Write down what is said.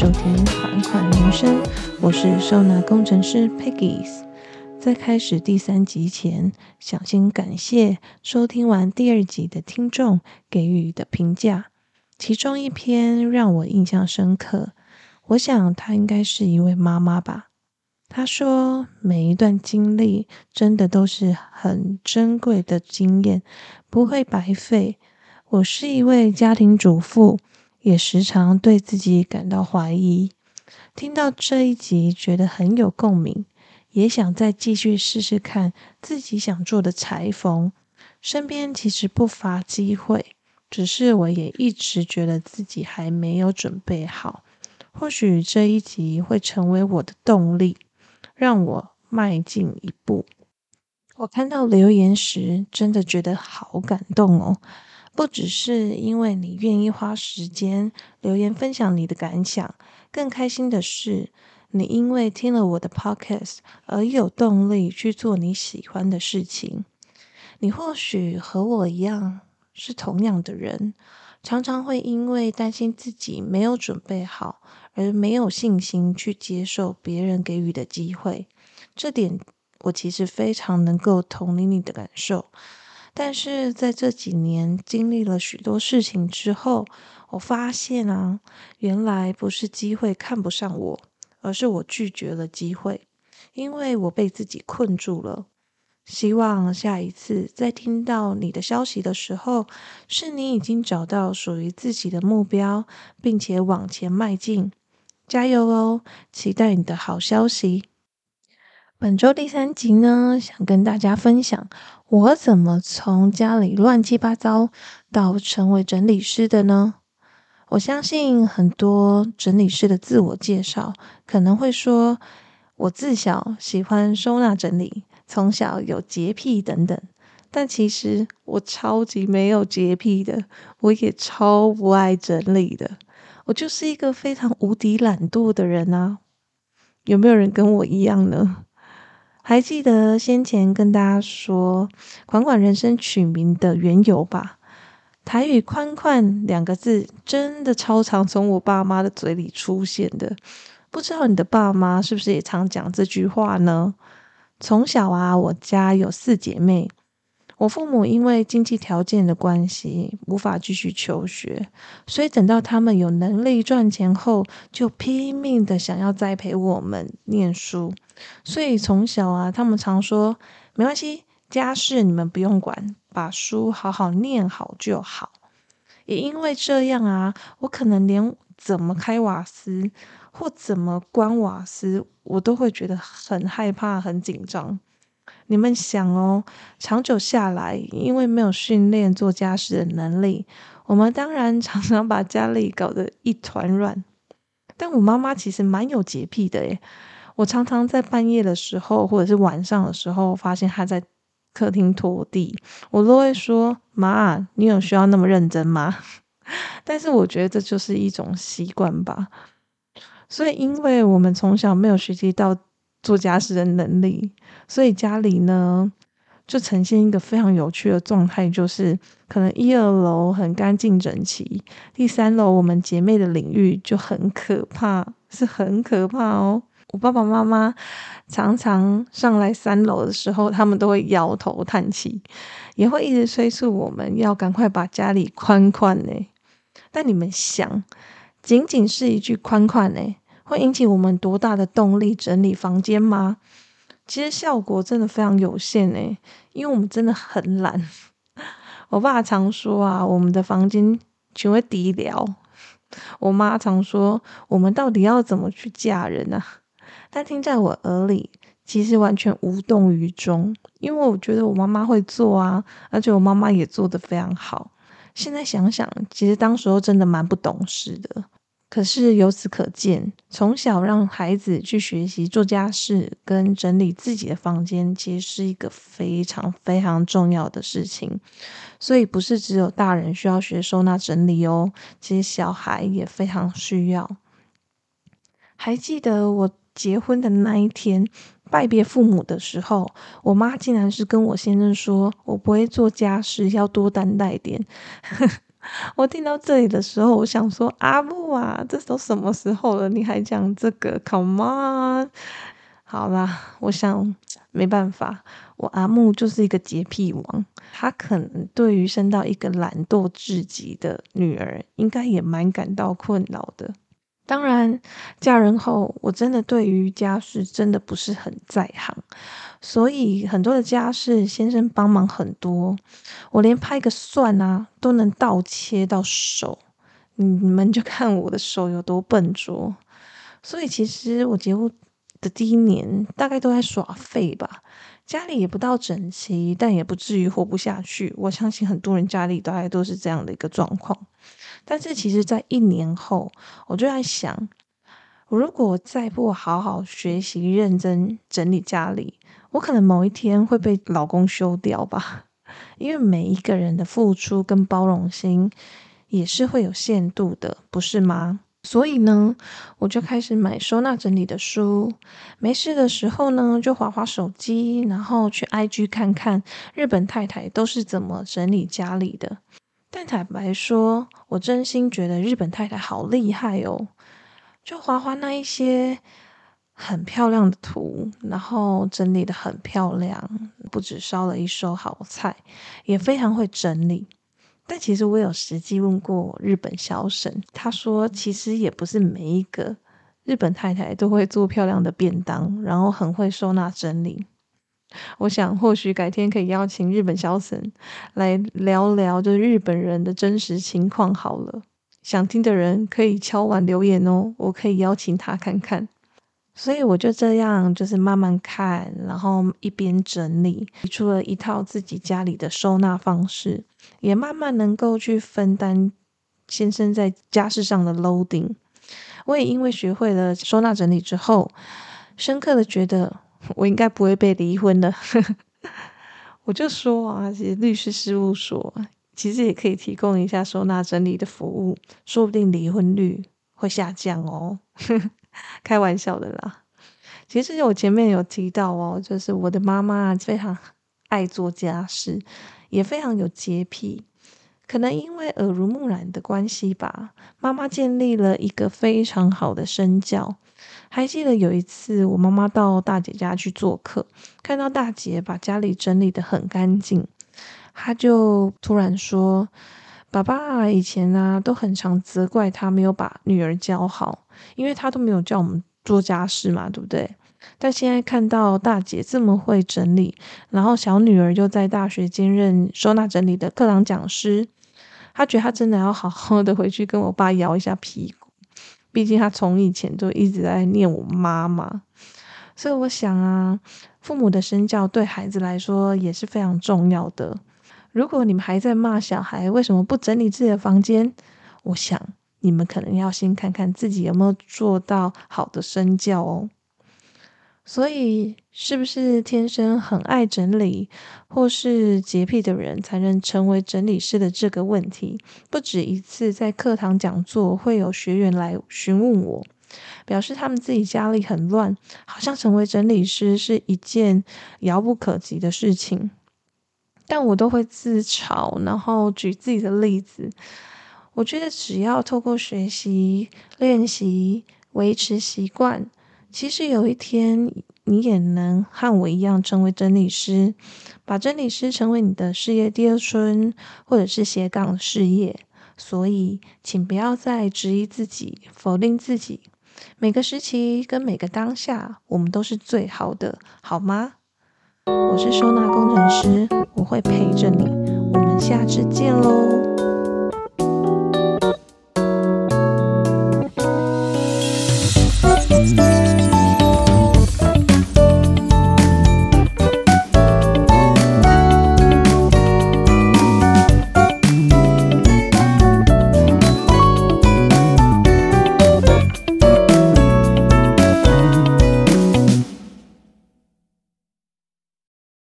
收听《款款人生》，我是收纳工程师 Peggy。在开始第三集前，想先感谢收听完第二集的听众给予的评价，其中一篇让我印象深刻。我想她应该是一位妈妈吧。她说：“每一段经历真的都是很珍贵的经验，不会白费。”我是一位家庭主妇。也时常对自己感到怀疑。听到这一集，觉得很有共鸣，也想再继续试试看自己想做的裁缝。身边其实不乏机会，只是我也一直觉得自己还没有准备好。或许这一集会成为我的动力，让我迈进一步。我看到留言时，真的觉得好感动哦。不只是因为你愿意花时间留言分享你的感想，更开心的是，你因为听了我的 podcast 而有动力去做你喜欢的事情。你或许和我一样是同样的人，常常会因为担心自己没有准备好，而没有信心去接受别人给予的机会。这点我其实非常能够同理你的感受。但是在这几年经历了许多事情之后，我发现啊，原来不是机会看不上我，而是我拒绝了机会，因为我被自己困住了。希望下一次再听到你的消息的时候，是你已经找到属于自己的目标，并且往前迈进。加油哦！期待你的好消息。本周第三集呢，想跟大家分享我怎么从家里乱七八糟到成为整理师的呢？我相信很多整理师的自我介绍可能会说，我自小喜欢收纳整理，从小有洁癖等等。但其实我超级没有洁癖的，我也超不爱整理的，我就是一个非常无敌懒惰的人啊！有没有人跟我一样呢？还记得先前跟大家说“款款人生”取名的缘由吧？台语“宽宽”两个字真的超常从我爸妈的嘴里出现的。不知道你的爸妈是不是也常讲这句话呢？从小啊，我家有四姐妹。我父母因为经济条件的关系，无法继续求学，所以等到他们有能力赚钱后，就拼命的想要栽培我们念书。所以从小啊，他们常说没关系，家事你们不用管，把书好好念好就好。也因为这样啊，我可能连怎么开瓦斯或怎么关瓦斯，我都会觉得很害怕、很紧张。你们想哦，长久下来，因为没有训练做家事的能力，我们当然 常常把家里搞得一团乱。但我妈妈其实蛮有洁癖的诶，我常常在半夜的时候或者是晚上的时候，发现她在客厅拖地，我都会说：“妈，你有需要那么认真吗？” 但是我觉得这就是一种习惯吧。所以，因为我们从小没有学习到。做家事的能力，所以家里呢就呈现一个非常有趣的状态，就是可能一二楼很干净整齐，第三楼我们姐妹的领域就很可怕，是很可怕哦。我爸爸妈妈常常上来三楼的时候，他们都会摇头叹气，也会一直催促我们要赶快把家里宽宽呢。但你们想，仅仅是一句宽宽呢？会引起我们多大的动力整理房间吗？其实效果真的非常有限诶，因为我们真的很懒。我爸常说啊，我们的房间全会低疗。我妈常说，我们到底要怎么去嫁人啊？但听在我耳里，其实完全无动于衷，因为我觉得我妈妈会做啊，而且我妈妈也做得非常好。现在想想，其实当时候真的蛮不懂事的。可是由此可见，从小让孩子去学习做家事跟整理自己的房间，其实是一个非常非常重要的事情。所以不是只有大人需要学收纳整理哦，其实小孩也非常需要。还记得我结婚的那一天，拜别父母的时候，我妈竟然是跟我先生说：“我不会做家事，要多担待点。” 我听到这里的时候，我想说阿木啊，这都什么时候了，你还讲这个？Come on！好啦，我想没办法，我阿木就是一个洁癖王，他可能对于生到一个懒惰至极的女儿，应该也蛮感到困扰的。当然，嫁人后，我真的对于家事真的不是很在行，所以很多的家事先生帮忙很多，我连拍个蒜啊都能倒切到手，你们就看我的手有多笨拙。所以其实我结婚的第一年，大概都在耍废吧，家里也不到整齐，但也不至于活不下去。我相信很多人家里大概都是这样的一个状况。但是其实，在一年后，我就在想，我如果再不好好学习、认真整理家里，我可能某一天会被老公休掉吧。因为每一个人的付出跟包容心也是会有限度的，不是吗？所以呢，我就开始买收纳整理的书。没事的时候呢，就划划手机，然后去 IG 看看日本太太都是怎么整理家里的。但坦白说，我真心觉得日本太太好厉害哦！就花花那一些很漂亮的图，然后整理的很漂亮，不止烧了一手好菜，也非常会整理。但其实我有实际问过日本小沈，他说其实也不是每一个日本太太都会做漂亮的便当，然后很会收纳整理。我想，或许改天可以邀请日本小沈来聊聊，就是日本人的真实情况好了。想听的人可以敲碗留言哦，我可以邀请他看看。所以我就这样，就是慢慢看，然后一边整理，出了一套自己家里的收纳方式，也慢慢能够去分担先生在家事上的 loading。我也因为学会了收纳整理之后，深刻的觉得。我应该不会被离婚的，我就说啊，其实律师事务所其实也可以提供一下收纳整理的服务，说不定离婚率会下降哦。开玩笑的啦，其实我前面有提到哦，就是我的妈妈非常爱做家事，也非常有洁癖，可能因为耳濡目染的关系吧，妈妈建立了一个非常好的身教。还记得有一次，我妈妈到大姐家去做客，看到大姐把家里整理的很干净，她就突然说：“爸爸以前啊，都很常责怪她没有把女儿教好，因为她都没有叫我们做家事嘛，对不对？但现在看到大姐这么会整理，然后小女儿又在大学兼任收纳整理的课堂讲师，他觉得他真的要好好的回去跟我爸摇一下屁股。”毕竟他从以前就一直在念我妈妈，所以我想啊，父母的身教对孩子来说也是非常重要的。如果你们还在骂小孩为什么不整理自己的房间，我想你们可能要先看看自己有没有做到好的身教哦。所以，是不是天生很爱整理，或是洁癖的人才能成为整理师的这个问题，不止一次在课堂讲座会有学员来询问我，表示他们自己家里很乱，好像成为整理师是一件遥不可及的事情。但我都会自嘲，然后举自己的例子。我觉得只要透过学习、练习、维持习惯。其实有一天，你也能和我一样成为整理师，把整理师成为你的事业第二春，或者是斜杠事业。所以，请不要再质疑自己、否定自己。每个时期跟每个当下，我们都是最好的，好吗？我是收纳工程师，我会陪着你。我们下次见喽。